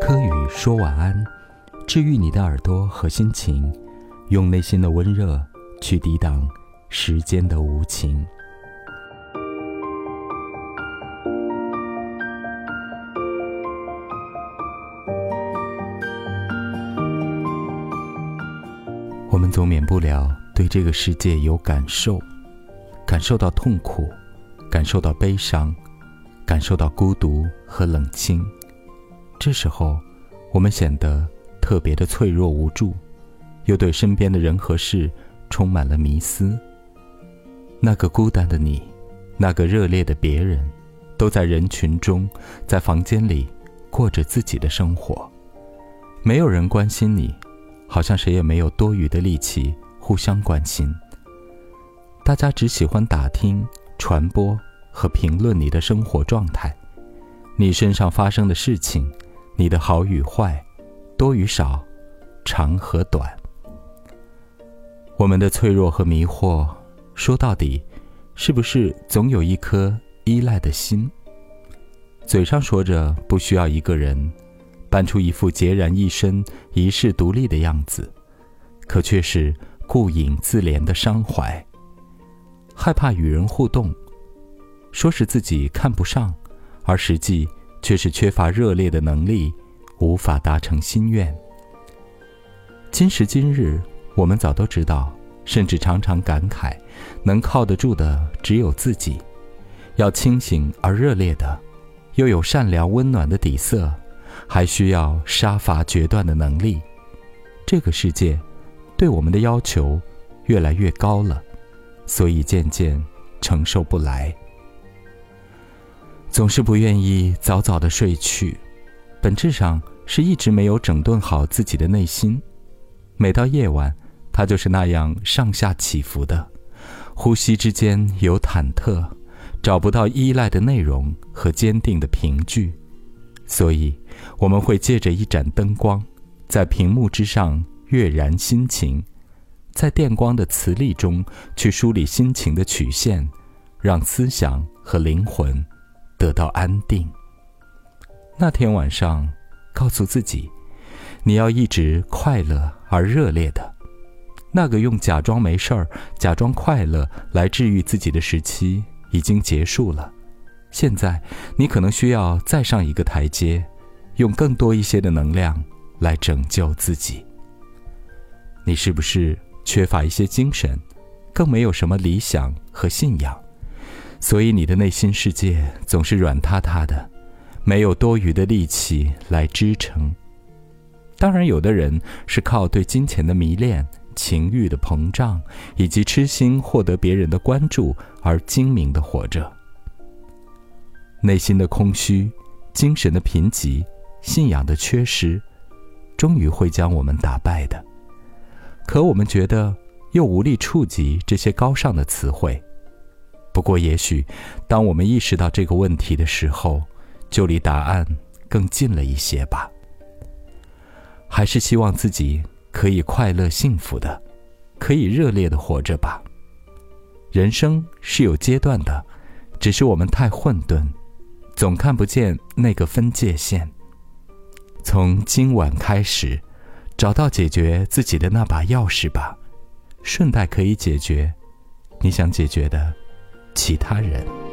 柯宇说晚安，治愈你的耳朵和心情，用内心的温热去抵挡时间的无情。我们总免不了对这个世界有感受，感受到痛苦，感受到悲伤，感受到孤独和冷清。这时候，我们显得特别的脆弱无助，又对身边的人和事充满了迷思。那个孤单的你，那个热烈的别人，都在人群中，在房间里过着自己的生活，没有人关心你，好像谁也没有多余的力气互相关心。大家只喜欢打听、传播和评论你的生活状态，你身上发生的事情。你的好与坏，多与少，长和短。我们的脆弱和迷惑，说到底，是不是总有一颗依赖的心？嘴上说着不需要一个人，扮出一副孑然一身、一世独立的样子，可却是顾影自怜的伤怀。害怕与人互动，说是自己看不上，而实际。却是缺乏热烈的能力，无法达成心愿。今时今日，我们早都知道，甚至常常感慨，能靠得住的只有自己。要清醒而热烈的，又有善良温暖的底色，还需要杀伐决断的能力。这个世界，对我们的要求越来越高了，所以渐渐承受不来。总是不愿意早早的睡去，本质上是一直没有整顿好自己的内心。每到夜晚，他就是那样上下起伏的，呼吸之间有忐忑，找不到依赖的内容和坚定的凭据。所以，我们会借着一盏灯光，在屏幕之上跃然心情，在电光的磁力中去梳理心情的曲线，让思想和灵魂。得到安定。那天晚上，告诉自己，你要一直快乐而热烈的。那个用假装没事儿、假装快乐来治愈自己的时期已经结束了。现在，你可能需要再上一个台阶，用更多一些的能量来拯救自己。你是不是缺乏一些精神，更没有什么理想和信仰？所以你的内心世界总是软塌塌的，没有多余的力气来支撑。当然，有的人是靠对金钱的迷恋、情欲的膨胀，以及痴心获得别人的关注而精明的活着。内心的空虚、精神的贫瘠、信仰的缺失，终于会将我们打败的。可我们觉得又无力触及这些高尚的词汇。不过，也许，当我们意识到这个问题的时候，就离答案更近了一些吧。还是希望自己可以快乐幸福的，可以热烈的活着吧。人生是有阶段的，只是我们太混沌，总看不见那个分界线。从今晚开始，找到解决自己的那把钥匙吧，顺带可以解决你想解决的。其他人。